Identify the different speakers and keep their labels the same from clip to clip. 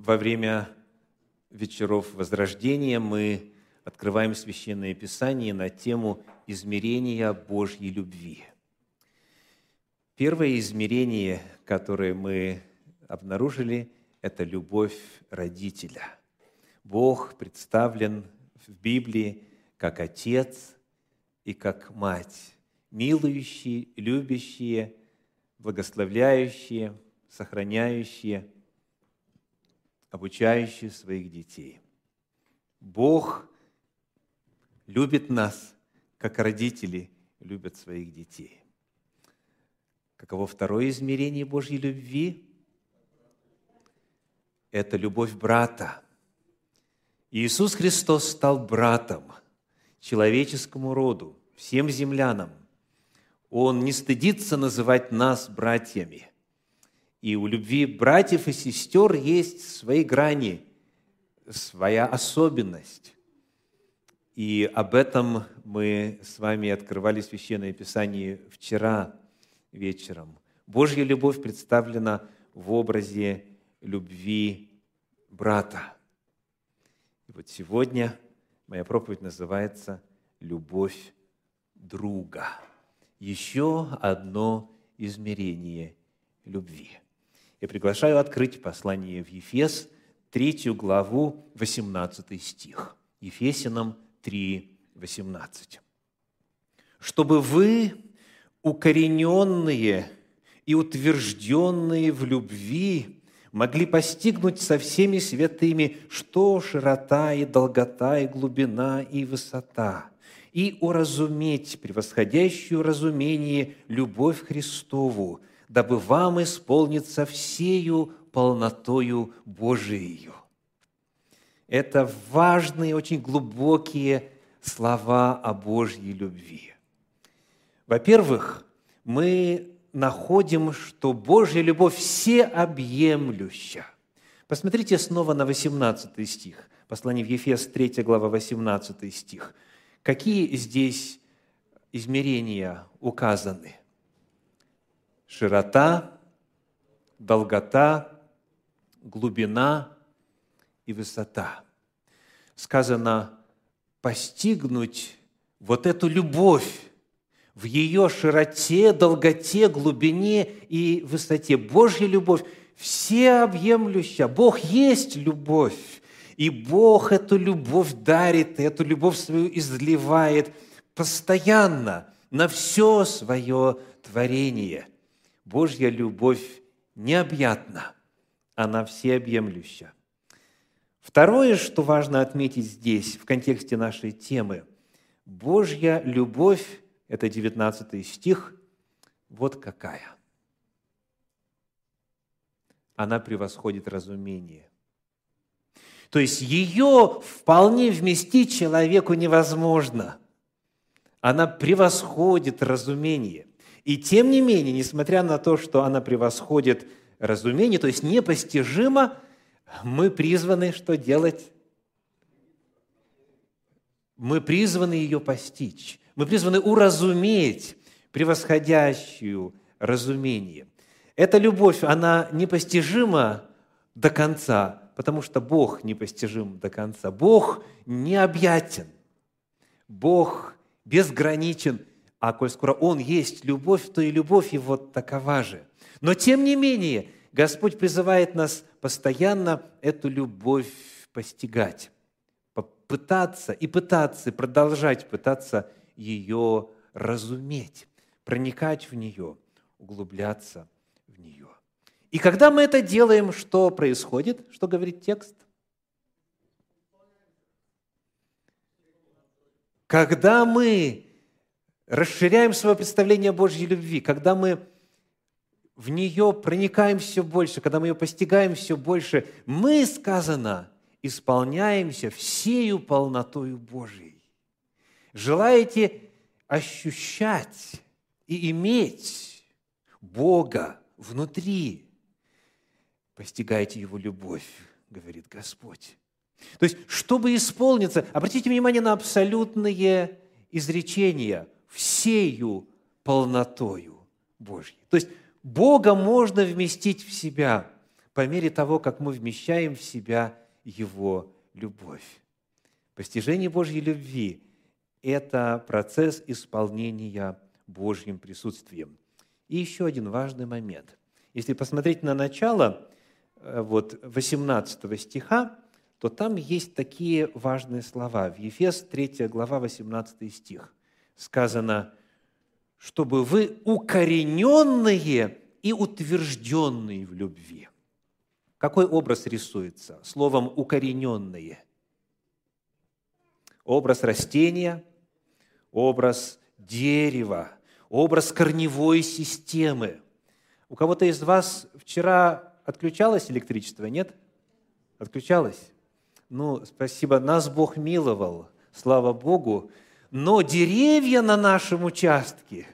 Speaker 1: во время вечеров Возрождения мы открываем Священное Писание на тему измерения Божьей любви. Первое измерение, которое мы обнаружили, это любовь родителя. Бог представлен в Библии как Отец и как Мать, милующие, любящие, благословляющие, сохраняющие – обучающие своих детей. Бог любит нас, как родители любят своих детей. Каково второе измерение Божьей любви? Это любовь брата. Иисус Христос стал братом человеческому роду, всем землянам. Он не стыдится называть нас братьями. И у любви братьев и сестер есть свои грани, своя особенность. И об этом мы с вами открывали Священное Писание вчера вечером. Божья любовь представлена в образе любви брата. И вот сегодня моя проповедь называется «Любовь друга». Еще одно измерение любви. Я приглашаю открыть послание в Ефес, третью главу, 18 стих. Ефесянам 3, 18. «Чтобы вы, укорененные и утвержденные в любви, могли постигнуть со всеми святыми, что широта и долгота и глубина и высота, и уразуметь превосходящую разумение любовь Христову, дабы вам исполниться всею полнотою Божией. Это важные, очень глубокие слова о Божьей любви. Во-первых, мы находим, что Божья любовь всеобъемлюща. Посмотрите снова на 18 стих, послание в Ефес, 3 глава, 18 стих. Какие здесь измерения указаны? Широта, долгота, глубина и высота. Сказано постигнуть вот эту любовь в ее широте, долготе, глубине и высоте. Божья любовь всеобъемлющая. Бог есть любовь. И Бог эту любовь дарит, и эту любовь свою изливает постоянно на все свое творение. Божья любовь необъятна, она всеобъемлюща. Второе, что важно отметить здесь, в контексте нашей темы, Божья любовь, это 19 стих, вот какая. Она превосходит разумение. То есть ее вполне вместить человеку невозможно. Она превосходит разумение. И тем не менее, несмотря на то, что она превосходит разумение, то есть непостижимо, мы призваны что делать? Мы призваны ее постичь. Мы призваны уразуметь превосходящую разумение. Эта любовь, она непостижима до конца, потому что Бог непостижим до конца. Бог необъятен. Бог безграничен а коль скоро Он есть любовь, то и любовь Его такова же. Но тем не менее, Господь призывает нас постоянно эту любовь постигать, пытаться и пытаться, продолжать пытаться ее разуметь, проникать в нее, углубляться в нее. И когда мы это делаем, что происходит? Что говорит текст? Когда мы расширяем свое представление о Божьей любви, когда мы в нее проникаем все больше, когда мы ее постигаем все больше, мы, сказано, исполняемся всею полнотою Божией. Желаете ощущать и иметь Бога внутри, постигайте Его любовь, говорит Господь. То есть, чтобы исполниться, обратите внимание на абсолютные изречения – всею полнотою Божьей. То есть Бога можно вместить в себя, по мере того, как мы вмещаем в себя Его любовь. Постижение Божьей любви – это процесс исполнения Божьим присутствием. И еще один важный момент. Если посмотреть на начало э, вот, 18 стиха, то там есть такие важные слова. В Ефес 3 глава 18 стих сказано, чтобы вы укорененные и утвержденные в любви. Какой образ рисуется словом «укорененные»? Образ растения, образ дерева, образ корневой системы. У кого-то из вас вчера отключалось электричество, нет? Отключалось? Ну, спасибо, нас Бог миловал, слава Богу. Но деревья на нашем участке,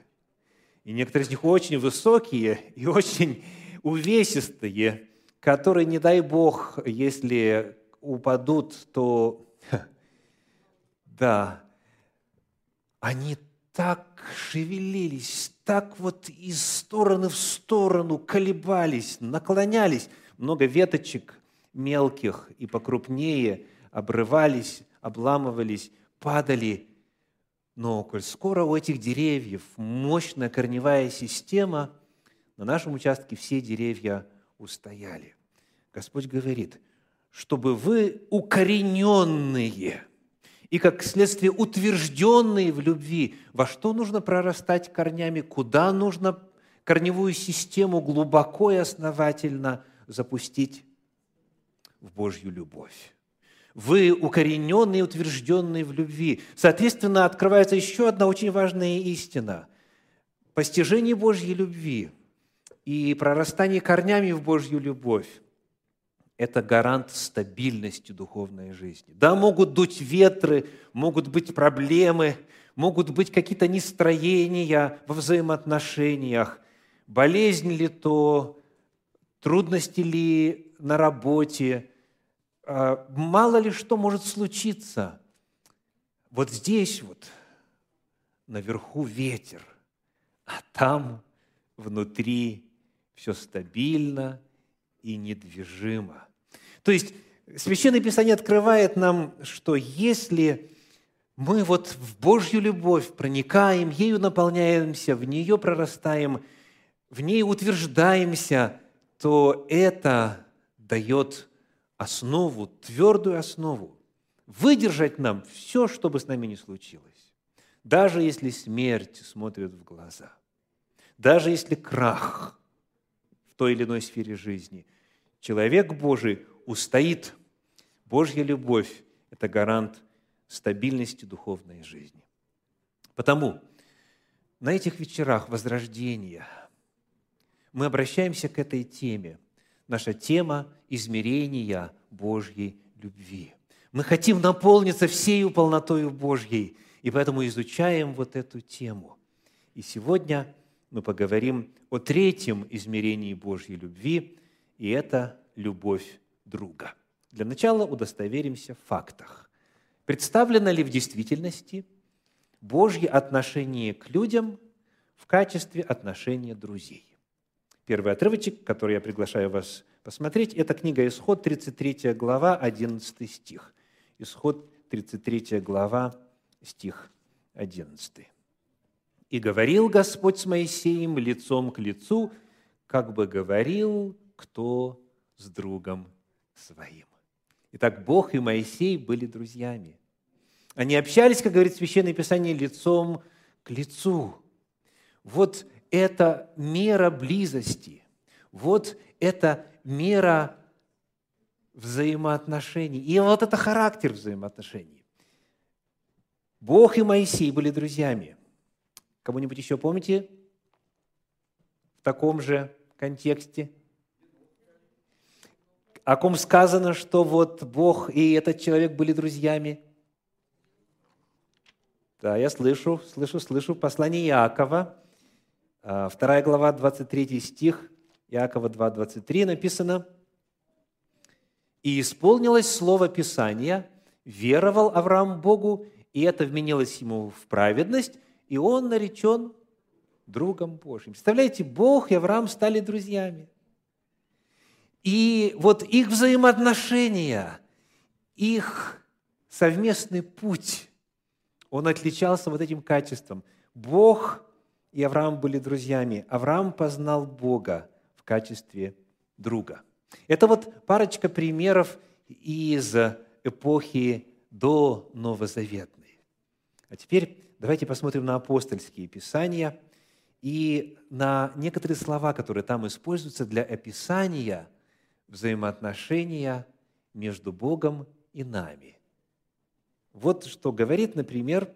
Speaker 1: и некоторые из них очень высокие и очень увесистые, которые, не дай Бог, если упадут, то да, они так шевелились, так вот из стороны в сторону колебались, наклонялись. Много веточек мелких и покрупнее обрывались, обламывались, падали. Но коль скоро у этих деревьев мощная корневая система, на нашем участке все деревья устояли. Господь говорит, чтобы вы укорененные и, как следствие, утвержденные в любви, во что нужно прорастать корнями, куда нужно корневую систему глубоко и основательно запустить в Божью любовь. Вы укорененные утвержденные в любви. Соответственно, открывается еще одна очень важная истина. Постижение Божьей любви и прорастание корнями в Божью любовь – это гарант стабильности духовной жизни. Да, могут дуть ветры, могут быть проблемы, могут быть какие-то нестроения во взаимоотношениях, болезнь ли то, трудности ли на работе, мало ли что может случиться. Вот здесь вот наверху ветер, а там внутри все стабильно и недвижимо. То есть Священное Писание открывает нам, что если мы вот в Божью любовь проникаем, ею наполняемся, в нее прорастаем, в ней утверждаемся, то это дает основу, твердую основу, выдержать нам все, что бы с нами ни случилось. Даже если смерть смотрит в глаза, даже если крах в той или иной сфере жизни, человек Божий устоит. Божья любовь – это гарант стабильности духовной жизни. Потому на этих вечерах возрождения мы обращаемся к этой теме – наша тема измерения Божьей любви. Мы хотим наполниться всею полнотою Божьей, и поэтому изучаем вот эту тему. И сегодня мы поговорим о третьем измерении Божьей любви, и это любовь друга. Для начала удостоверимся в фактах. Представлено ли в действительности Божье отношение к людям в качестве отношения друзей? Первый отрывочек, который я приглашаю вас посмотреть, это книга Исход, 33 глава, 11 стих. Исход, 33 глава, стих 11. «И говорил Господь с Моисеем лицом к лицу, как бы говорил кто с другом своим». Итак, Бог и Моисей были друзьями. Они общались, как говорит Священное Писание, лицом к лицу. Вот это мера близости. Вот это мера взаимоотношений. И вот это характер взаимоотношений. Бог и Моисей были друзьями. Кому-нибудь еще помните в таком же контексте? О ком сказано, что вот Бог и этот человек были друзьями? Да, я слышу, слышу, слышу послание Иакова – а, вторая глава, 23 стих, Иакова 2, 23 написано, «И исполнилось слово Писания, веровал Авраам Богу, и это вменилось ему в праведность, и он наречен другом Божьим». Представляете, Бог и Авраам стали друзьями. И вот их взаимоотношения, их совместный путь, он отличался вот этим качеством. Бог и Авраам были друзьями. Авраам познал Бога в качестве друга. Это вот парочка примеров из эпохи до Новозаветной. А теперь давайте посмотрим на апостольские писания и на некоторые слова, которые там используются для описания взаимоотношения между Богом и нами. Вот что говорит, например,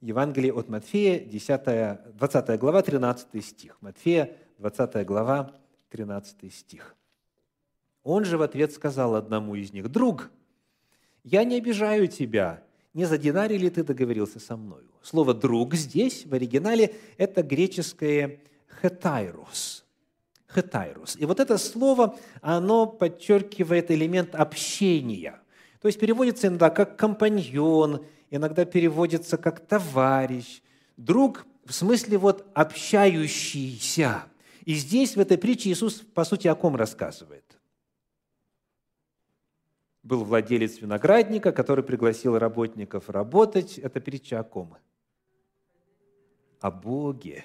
Speaker 1: Евангелие от Матфея, 10, 20 глава, 13 стих. Матфея, 20 глава, 13 стих. Он же в ответ сказал одному из них, «Друг, я не обижаю тебя, не за динарий ли ты договорился со мною?» Слово «друг» здесь, в оригинале, это греческое «хетайрос». «Хетайрос». И вот это слово, оно подчеркивает элемент общения. То есть переводится иногда как «компаньон», иногда переводится как «товарищ», «друг» в смысле вот общающийся. И здесь, в этой притче, Иисус, по сути, о ком рассказывает? Был владелец виноградника, который пригласил работников работать. Это притча о ком? О Боге,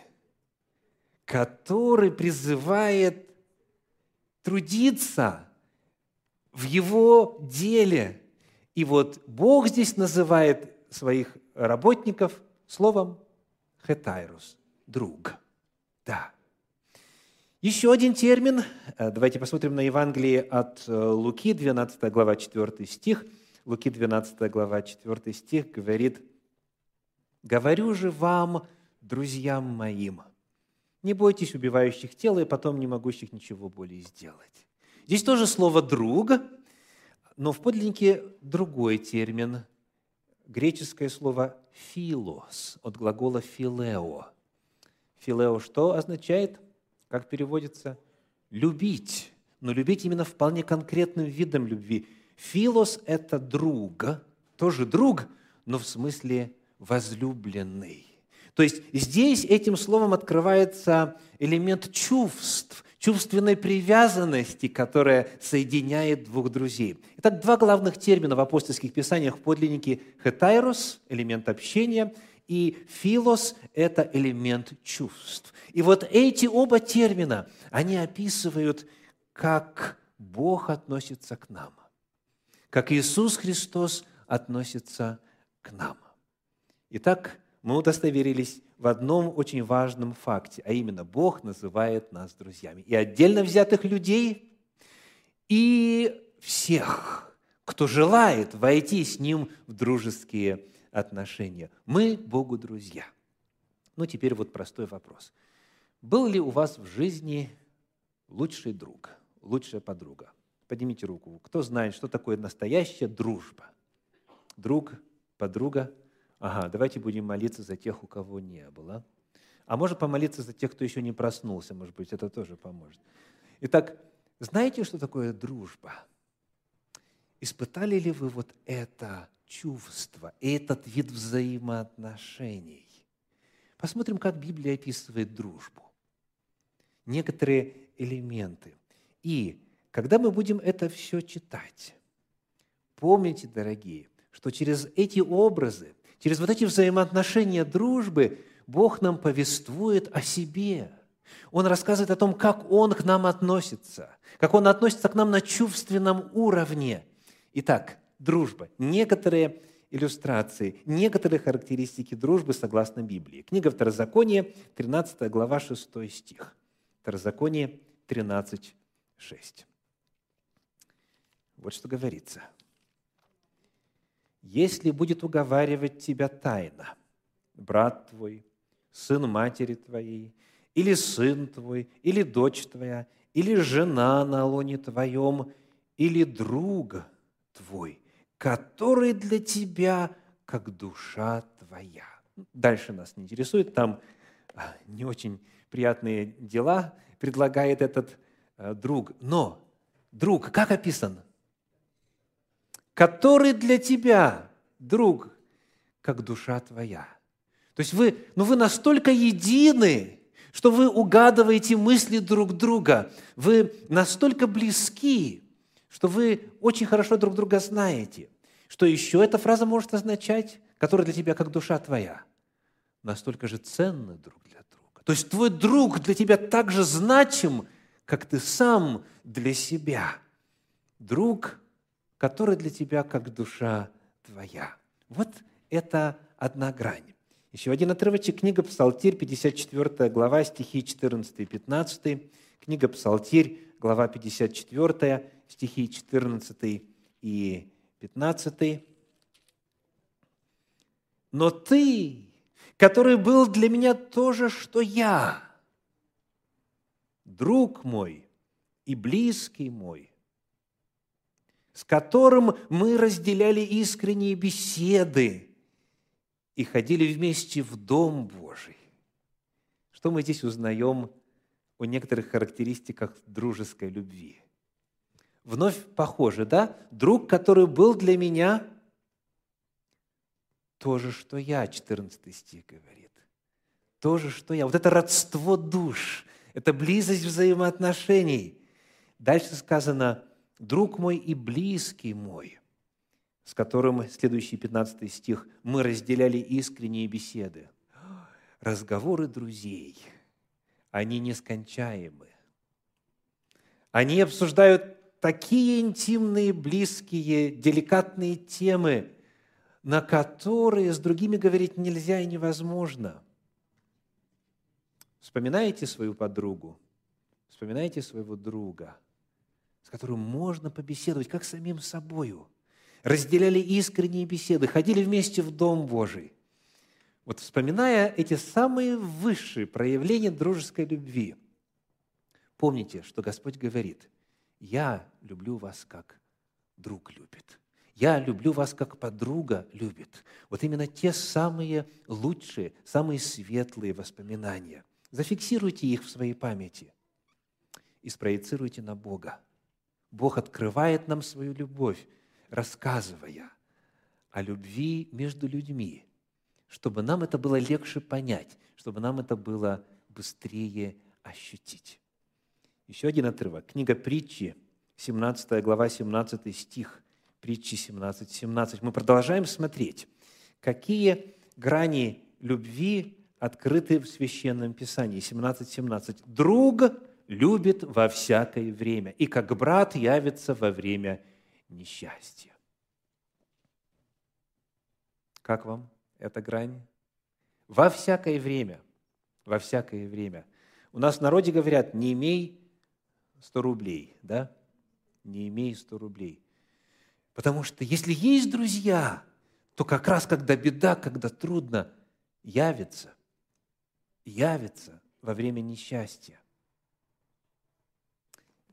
Speaker 1: который призывает трудиться в его деле. И вот Бог здесь называет своих работников словом «хетайрус» – «друг». Да. Еще один термин. Э, давайте посмотрим на Евангелие от э, Луки, 12 глава, 4 стих. Луки, 12 глава, 4 стих говорит, «Говорю же вам, друзьям моим, не бойтесь убивающих тела и потом не могущих ничего более сделать». Здесь тоже слово «друг», но в подлиннике другой термин – греческое слово «филос» от глагола «филео». «Филео» что означает? Как переводится? «Любить». Но любить именно вполне конкретным видом любви. «Филос» – это друг, тоже друг, но в смысле возлюбленный. То есть здесь этим словом открывается элемент чувств, чувственной привязанности, которая соединяет двух друзей. Итак, два главных термина в апостольских писаниях в подлиннике – хетайрос – элемент общения, и филос – это элемент чувств. И вот эти оба термина, они описывают, как Бог относится к нам, как Иисус Христос относится к нам. Итак, мы удостоверились в одном очень важном факте, а именно Бог называет нас друзьями. И отдельно взятых людей, и всех, кто желает войти с Ним в дружеские отношения. Мы Богу друзья. Ну, теперь вот простой вопрос. Был ли у вас в жизни лучший друг, лучшая подруга? Поднимите руку. Кто знает, что такое настоящая дружба? Друг, подруга – Ага, давайте будем молиться за тех, у кого не было. А может помолиться за тех, кто еще не проснулся, может быть, это тоже поможет. Итак, знаете, что такое дружба? Испытали ли вы вот это чувство, этот вид взаимоотношений? Посмотрим, как Библия описывает дружбу. Некоторые элементы. И когда мы будем это все читать, помните, дорогие, что через эти образы Через вот эти взаимоотношения дружбы Бог нам повествует о себе. Он рассказывает о том, как Он к нам относится, как Он относится к нам на чувственном уровне. Итак, дружба. Некоторые иллюстрации, некоторые характеристики дружбы согласно Библии. Книга Второзакония, 13 глава, 6 стих. Второзаконие 13, 6. Вот что говорится – если будет уговаривать тебя тайно, брат твой, сын матери твоей, или сын твой, или дочь твоя, или жена на лоне твоем, или друг твой, который для тебя как душа твоя. Дальше нас не интересует, там а, не очень приятные дела предлагает этот а, друг. Но друг, как описан? Который для тебя, друг, как душа твоя. То есть вы, ну вы настолько едины, что вы угадываете мысли друг друга, вы настолько близки, что вы очень хорошо друг друга знаете. Что еще эта фраза может означать, которая для тебя как душа твоя? Настолько же ценны друг для друга. То есть твой друг для тебя так же значим, как ты сам для себя. Друг, который для тебя как душа твоя. Вот это одна грань. Еще один отрывочек, книга Псалтирь, 54 глава, стихи 14 и 15. Книга Псалтирь, глава 54, стихи 14 и 15. «Но ты, который был для меня то же, что я, друг мой и близкий мой, с которым мы разделяли искренние беседы и ходили вместе в Дом Божий. Что мы здесь узнаем о некоторых характеристиках дружеской любви? Вновь похоже, да? Друг, который был для меня то же, что я, 14 стих говорит. То же, что я. Вот это родство душ, это близость взаимоотношений. Дальше сказано, друг мой и близкий мой, с которым, следующий 15 стих, мы разделяли искренние беседы. Разговоры друзей, они нескончаемы. Они обсуждают такие интимные, близкие, деликатные темы, на которые с другими говорить нельзя и невозможно. Вспоминаете свою подругу? Вспоминаете своего друга – с которым можно побеседовать, как самим собою. Разделяли искренние беседы, ходили вместе в Дом Божий. Вот вспоминая эти самые высшие проявления дружеской любви, помните, что Господь говорит, «Я люблю вас, как друг любит». Я люблю вас, как подруга любит. Вот именно те самые лучшие, самые светлые воспоминания. Зафиксируйте их в своей памяти и спроецируйте на Бога. Бог открывает нам свою любовь, рассказывая о любви между людьми, чтобы нам это было легче понять, чтобы нам это было быстрее ощутить. Еще один отрывок. Книга притчи, 17 глава, 17 стих, притчи 17, 17. Мы продолжаем смотреть, какие грани любви открыты в Священном Писании. 17, 17. «Друг любит во всякое время, и как брат явится во время несчастья. Как вам эта грань? Во всякое время, во всякое время. У нас в народе говорят, не имей 100 рублей, да? Не имей 100 рублей. Потому что если есть друзья, то как раз когда беда, когда трудно, явится, явится во время несчастья.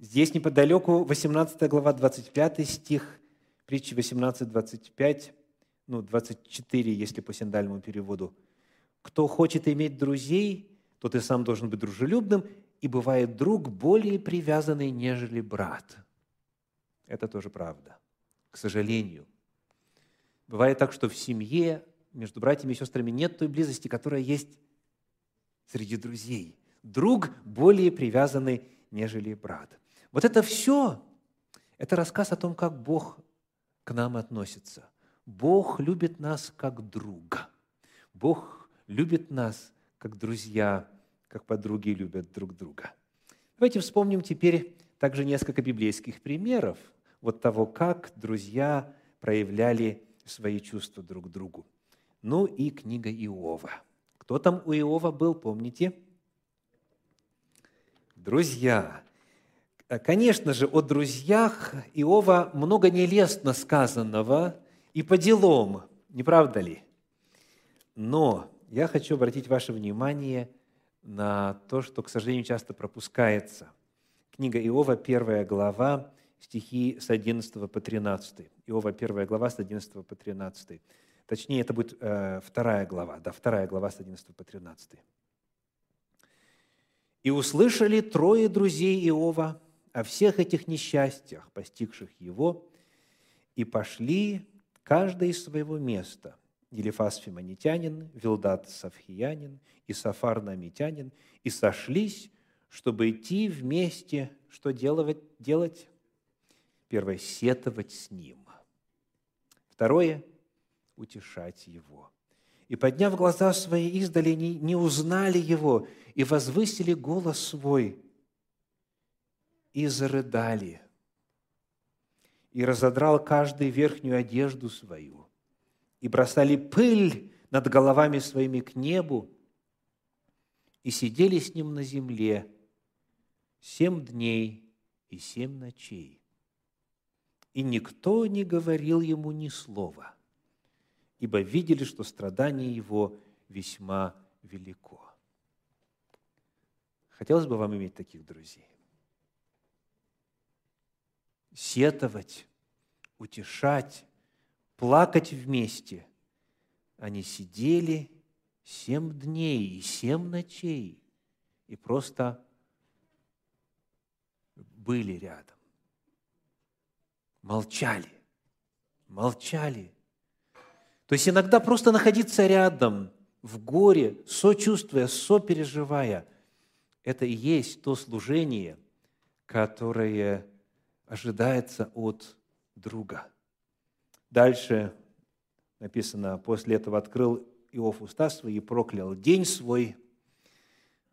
Speaker 1: Здесь неподалеку 18 глава, 25 стих, притчи 18, 25, ну, 24, если по синдальному переводу. «Кто хочет иметь друзей, тот и сам должен быть дружелюбным, и бывает друг более привязанный, нежели брат». Это тоже правда, к сожалению. Бывает так, что в семье между братьями и сестрами нет той близости, которая есть среди друзей. Друг более привязанный, нежели брат. Вот это все, это рассказ о том, как Бог к нам относится. Бог любит нас как друга. Бог любит нас как друзья, как подруги любят друг друга. Давайте вспомним теперь также несколько библейских примеров вот того, как друзья проявляли свои чувства друг к другу. Ну и книга Иова. Кто там у Иова был, помните? Друзья. Э, конечно же, о друзьях Иова много нелестно сказанного и по делам, не правда ли? Но я хочу обратить ваше внимание на то, что, к сожалению, часто пропускается. Книга Иова, первая глава, стихи с 11 по 13. Иова, первая глава, с 11 по 13. Точнее, это будет э, вторая глава, да, вторая глава с 11 по 13. «И услышали трое друзей Иова – о всех этих несчастьях, постигших его, и пошли каждый из своего места. Елифас Фимонитянин, Вилдат Савхиянин и Сафар Намитянин, и сошлись, чтобы идти вместе, что делать? делать? Первое – сетовать с ним. Второе – утешать его. И, подняв глаза свои издали, не, не узнали его, и возвысили голос свой, и зарыдали. И разодрал каждый верхнюю одежду свою, и бросали пыль над головами своими к небу, и сидели с ним на земле семь дней и семь ночей. И никто не говорил ему ни слова, ибо видели, что страдание его весьма велико. Хотелось бы вам иметь таких друзей. Сетовать, утешать, плакать вместе. Они сидели семь дней и семь ночей и просто были рядом. Молчали, молчали. То есть иногда просто находиться рядом в горе, сочувствуя, сопереживая, это и есть то служение, которое ожидается от друга. Дальше написано, после этого открыл Иов уста свои, проклял день свой.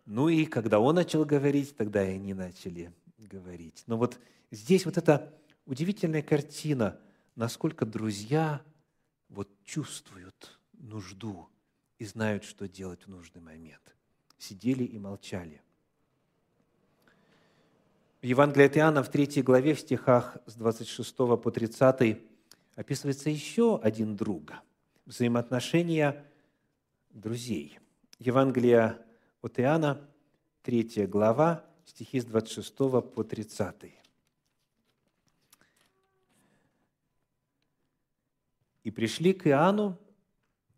Speaker 1: Ну и когда он начал говорить, тогда и они начали говорить. Но вот здесь вот эта удивительная картина, насколько друзья вот чувствуют нужду и знают, что делать в нужный момент. Сидели и молчали. В Евангелии от Иоанна в 3 главе, в стихах с 26 по 30 описывается еще один друг. Взаимоотношения друзей. Евангелие от Иоанна, 3 глава, стихи с 26 по 30. «И пришли к Иоанну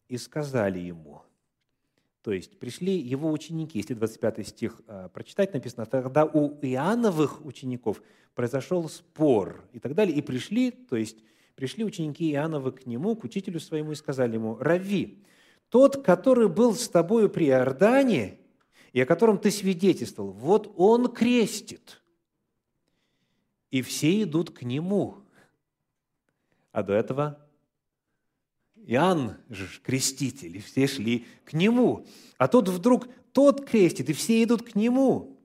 Speaker 1: и сказали ему». То есть пришли его ученики, если 25 стих а, прочитать, написано, тогда у Иоанновых учеников произошел спор и так далее. И пришли, то есть пришли ученики Иоанновы к нему, к учителю своему, и сказали ему, «Рави, тот, который был с тобою при Иордане, и о котором ты свидетельствовал, вот он крестит, и все идут к нему. А до этого Иоанн же креститель, и все шли к нему. А тут вдруг тот крестит, и все идут к нему.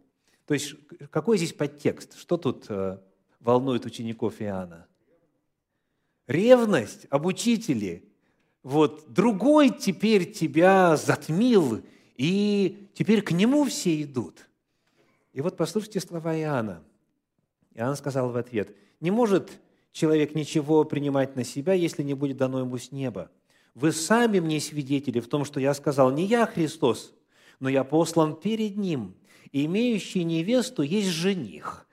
Speaker 1: То есть какой здесь подтекст? Что тут э, волнует учеников Иоанна? Ревность об учителе, вот другой теперь тебя затмил, и теперь к нему все идут. И вот послушайте слова Иоанна. Иоанн сказал в ответ, «Не может человек ничего принимать на себя, если не будет дано ему с неба. Вы сами мне свидетели в том, что я сказал, не я Христос, но я послан перед Ним, и имеющий невесту есть жених,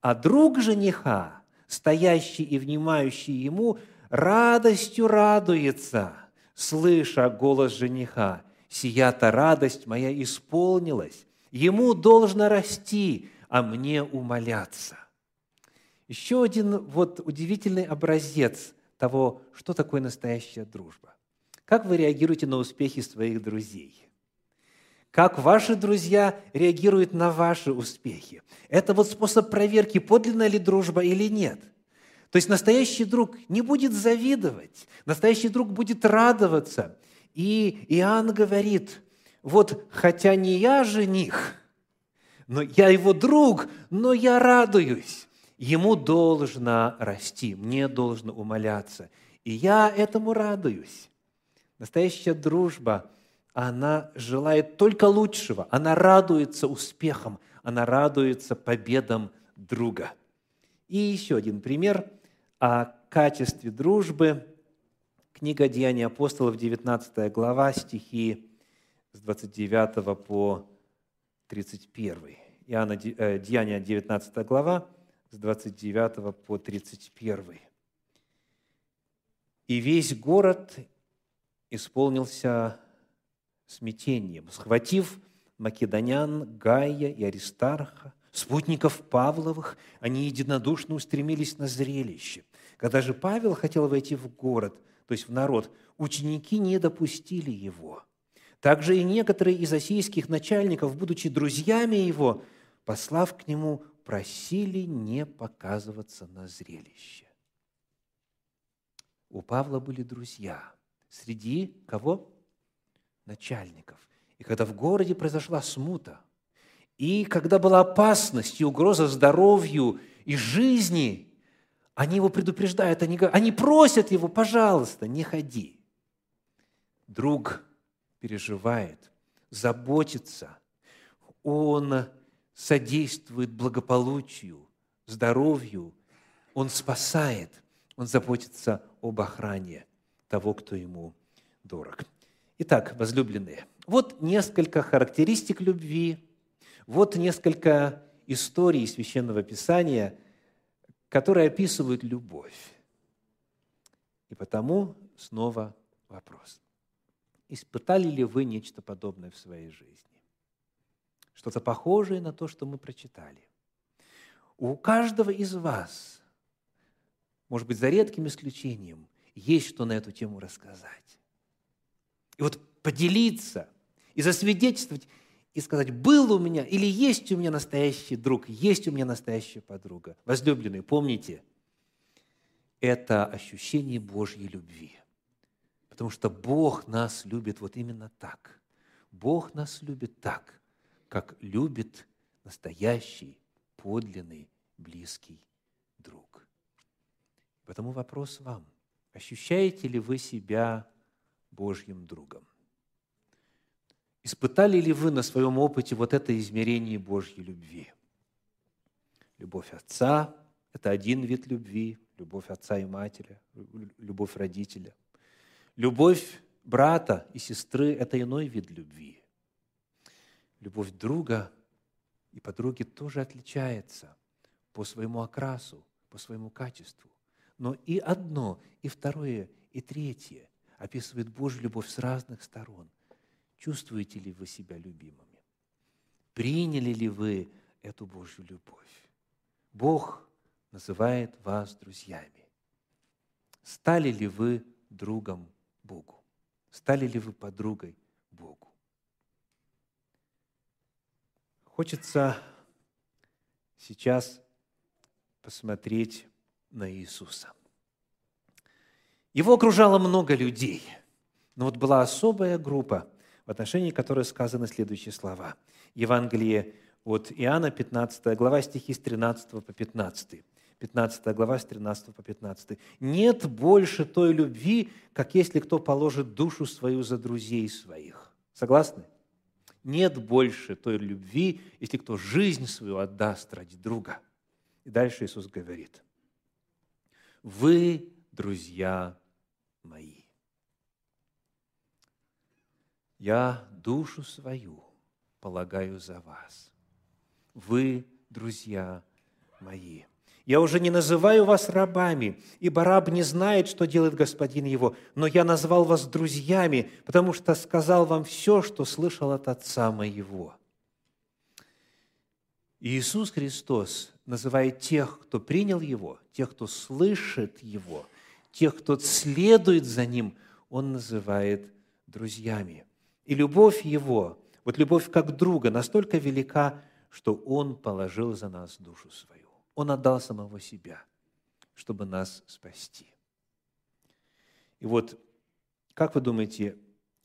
Speaker 1: а друг жениха, стоящий и внимающий ему, радостью радуется, слыша голос жениха. Сия-то радость моя исполнилась. Ему должно расти, а мне умоляться. Еще один вот удивительный образец того, что такое настоящая дружба. Как вы реагируете на успехи своих друзей? Как ваши друзья реагируют на ваши успехи? Это вот способ проверки, подлинная ли дружба или нет – то есть настоящий друг не будет завидовать, настоящий друг будет радоваться. И Иоанн говорит, вот хотя не я жених, но я его друг, но я радуюсь. Ему должно расти, мне должно умоляться. И я этому радуюсь. Настоящая дружба, она желает только лучшего, она радуется успехам, она радуется победам друга. И еще один пример – о качестве дружбы. Книга Деяний апостолов, 19 глава, стихи с 29 по 31. Иоанна, э, Деяния, 19 глава, с 29 по 31. «И весь город исполнился смятением, схватив македонян Гая и Аристарха, спутников Павловых, они единодушно устремились на зрелище. Когда же Павел хотел войти в город, то есть в народ, ученики не допустили его. Также и некоторые из осийских начальников, будучи друзьями его, послав к нему, просили не показываться на зрелище. У Павла были друзья. Среди кого? Начальников. И когда в городе произошла смута, и когда была опасность и угроза здоровью и жизни, они его предупреждают, они, они просят его, пожалуйста, не ходи. Друг переживает, заботится, он содействует благополучию, здоровью, он спасает, он заботится об охране того, кто ему дорог. Итак, возлюбленные, вот несколько характеристик любви, вот несколько историй Священного Писания, которые описывают любовь. И потому снова вопрос. Испытали ли вы нечто подобное в своей жизни? Что-то похожее на то, что мы прочитали. У каждого из вас, может быть, за редким исключением, есть что на эту тему рассказать. И вот поделиться и засвидетельствовать, и сказать, был у меня или есть у меня настоящий друг, есть у меня настоящая подруга. Возлюбленные, помните, это ощущение Божьей любви. Потому что Бог нас любит вот именно так. Бог нас любит так, как любит настоящий, подлинный, близкий друг. Потому вопрос вам. Ощущаете ли вы себя Божьим другом? Испытали ли вы на своем опыте вот это измерение Божьей любви? Любовь отца – это один вид любви, любовь отца и матери, любовь родителя. Любовь брата и сестры – это иной вид любви. Любовь друга и подруги тоже отличается по своему окрасу, по своему качеству. Но и одно, и второе, и третье описывает Божью любовь с разных сторон. Чувствуете ли вы себя любимыми? Приняли ли вы эту Божью любовь? Бог называет вас друзьями. Стали ли вы другом Богу? Стали ли вы подругой Богу? Хочется сейчас посмотреть на Иисуса. Его окружало много людей, но вот была особая группа, в отношении которой сказаны следующие слова. Евангелие от Иоанна, 15 глава, стихи с 13 по 15. 15 глава, с 13 по 15. «Нет больше той любви, как если кто положит душу свою за друзей своих». Согласны? Нет больше той любви, если кто жизнь свою отдаст ради друга. И дальше Иисус говорит, «Вы, друзья мои, я душу свою полагаю за вас. Вы, друзья мои. Я уже не называю вас рабами, ибо раб не знает, что делает господин его, но я назвал вас друзьями, потому что сказал вам все, что слышал от Отца моего. Иисус Христос называет тех, кто принял Его, тех, кто слышит Его, тех, кто следует за Ним, Он называет друзьями. И любовь Его, вот любовь как друга, настолько велика, что Он положил за нас душу свою. Он отдал самого себя, чтобы нас спасти. И вот, как вы думаете,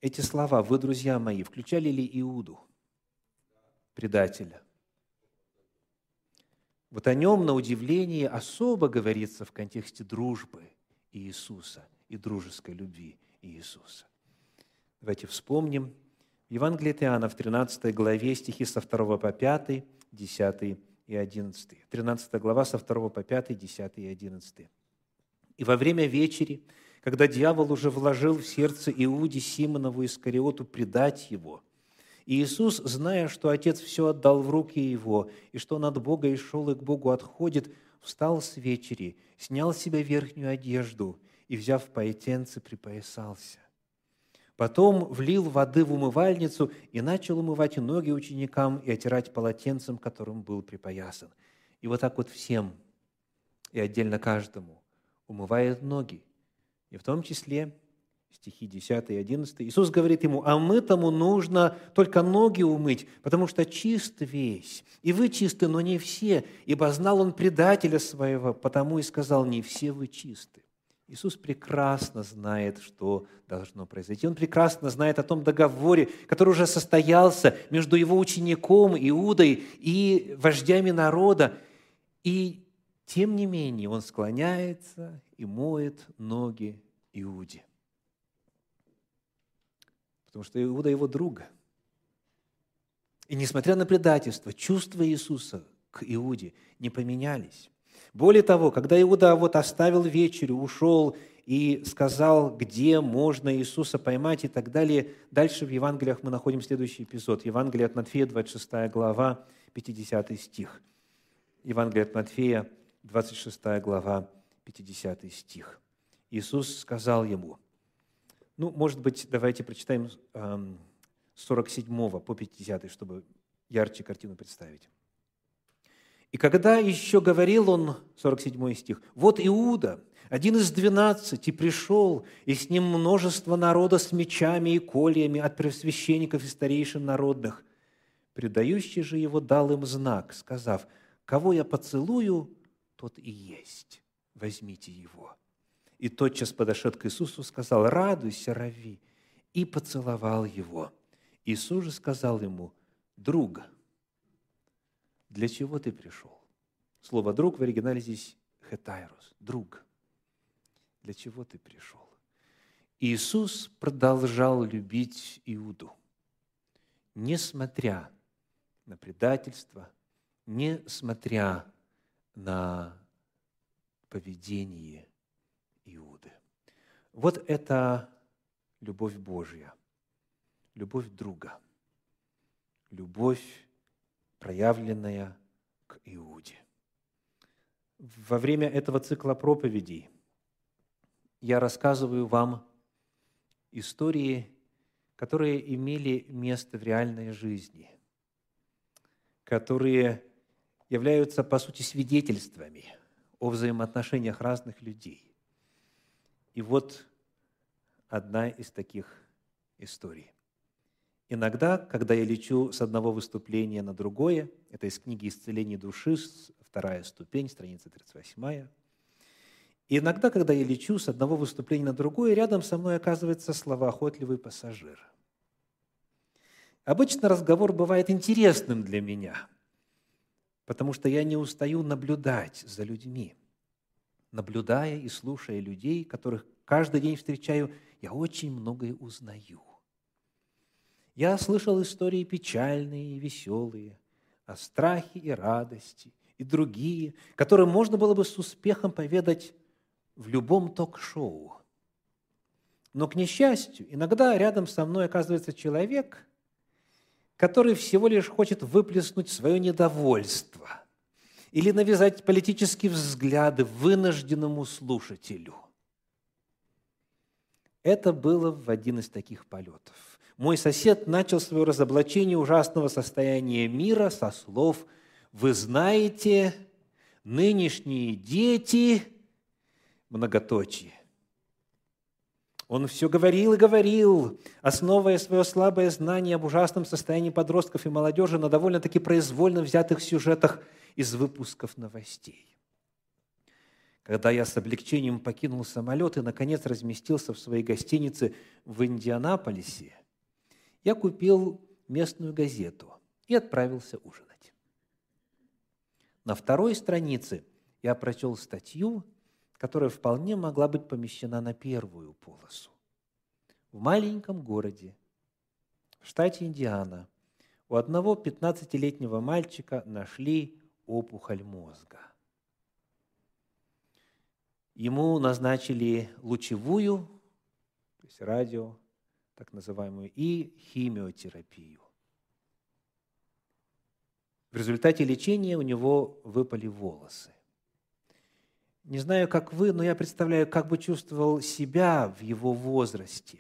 Speaker 1: эти слова, вы, друзья мои, включали ли Иуду, предателя? Вот о нем, на удивление, особо говорится в контексте дружбы Иисуса и дружеской любви Иисуса. Давайте вспомним. Евангелие от Иоанна в 13 главе стихи со 2 по 5, 10 и 11. 13 глава со 2 по 5, 10 и 11. «И во время вечери, когда дьявол уже вложил в сердце Иуде Симонову Искариоту предать его, Иисус, зная, что Отец все отдал в руки Его, и что он от Бога и шел и к Богу отходит, встал с вечери, снял с себя верхнюю одежду и, взяв полотенце, припоясался. Потом влил воды в умывальницу и начал умывать ноги ученикам и отирать полотенцем, которым был припоясан. И вот так вот всем, и отдельно каждому, умывает ноги, и в том числе стихи 10 и 11. Иисус говорит ему, а мы тому нужно только ноги умыть, потому что чист весь. И вы чисты, но не все, ибо знал он предателя своего, потому и сказал, не все вы чисты. Иисус прекрасно знает, что должно произойти. Он прекрасно знает о том договоре, который уже состоялся между его учеником Иудой и вождями народа. И тем не менее он склоняется и моет ноги Иуде потому что Иуда его друг. И несмотря на предательство, чувства Иисуса к Иуде не поменялись. Более того, когда Иуда вот оставил вечерю, ушел и сказал, где можно Иисуса поймать и так далее, дальше в Евангелиях мы находим следующий эпизод. Евангелие от Матфея, 26 глава, 50 стих. Евангелие от Матфея, 26 глава, 50 стих. Иисус сказал ему, ну, может быть, давайте прочитаем с 47 по 50, чтобы ярче картину представить. «И когда еще говорил он, 47 стих, «Вот Иуда, один из двенадцати, пришел, и с ним множество народа с мечами и кольями от пресвященников и старейшин народных. Предающий же его дал им знак, сказав, «Кого я поцелую, тот и есть, возьмите его». И тотчас подошел к Иисусу, сказал, «Радуйся, Рави!» и поцеловал его. Иисус же сказал ему, «Друг, для чего ты пришел?» Слово «друг» в оригинале здесь «хетайрос» – «друг». Для чего ты пришел? Иисус продолжал любить Иуду, несмотря на предательство, несмотря на поведение Иуды. Вот это любовь Божья, любовь друга, любовь, проявленная к Иуде. Во время этого цикла проповедей я рассказываю вам истории, которые имели место в реальной жизни, которые являются, по сути, свидетельствами о взаимоотношениях разных людей. И вот одна из таких историй. Иногда, когда я лечу с одного выступления на другое, это из книги «Исцеление души», вторая ступень, страница 38, иногда, когда я лечу с одного выступления на другое, рядом со мной оказывается словоохотливый пассажир. Обычно разговор бывает интересным для меня, потому что я не устаю наблюдать за людьми – наблюдая и слушая людей, которых каждый день встречаю, я очень многое узнаю. Я слышал истории печальные и веселые, о страхе и радости, и другие, которые можно было бы с успехом поведать в любом ток-шоу. Но, к несчастью, иногда рядом со мной оказывается человек, который всего лишь хочет выплеснуть свое недовольство – или навязать политические взгляды вынужденному слушателю. Это было в один из таких полетов. Мой сосед начал свое разоблачение ужасного состояния мира со слов «Вы знаете, нынешние дети...» многоточие. Он все говорил и говорил, основывая свое слабое знание об ужасном состоянии подростков и молодежи на довольно-таки произвольно взятых сюжетах из выпусков новостей. Когда я с облегчением покинул самолет и, наконец, разместился в своей гостинице в Индианаполисе, я купил местную газету и отправился ужинать. На второй странице я прочел статью, которая вполне могла быть помещена на первую полосу. В маленьком городе, в штате Индиана, у одного 15-летнего мальчика нашли опухоль мозга. Ему назначили лучевую, то есть радио, так называемую, и химиотерапию. В результате лечения у него выпали волосы. Не знаю, как вы, но я представляю, как бы чувствовал себя в его возрасте.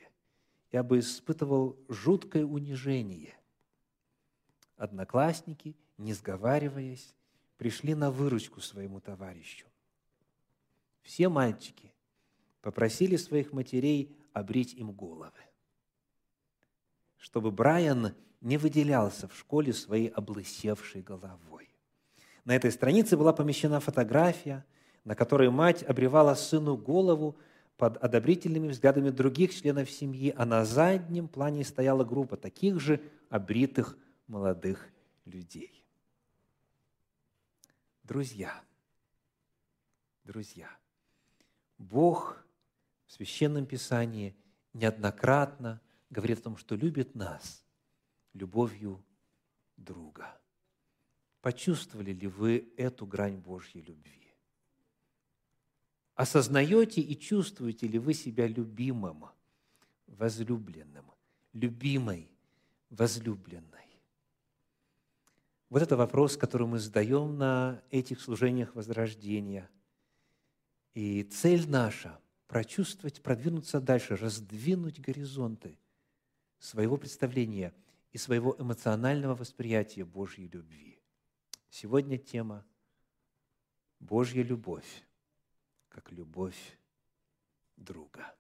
Speaker 1: Я бы испытывал жуткое унижение. Одноклассники, не сговариваясь, пришли на выручку своему товарищу. Все мальчики попросили своих матерей обрить им головы. Чтобы Брайан не выделялся в школе своей облысевшей головой. На этой странице была помещена фотография, на которой мать обревала сыну голову под одобрительными взглядами других членов семьи, а на заднем плане стояла группа таких же обритых молодых людей. Друзья, друзья, Бог в Священном Писании неоднократно говорит о том, что любит нас любовью друга. Почувствовали ли вы эту грань Божьей любви? Осознаете и чувствуете ли вы себя любимым, возлюбленным, любимой, возлюбленной? Вот это вопрос, который мы задаем на этих служениях возрождения. И цель наша – прочувствовать, продвинуться дальше, раздвинуть горизонты своего представления и своего эмоционального восприятия Божьей любви. Сегодня тема «Божья любовь, как любовь друга».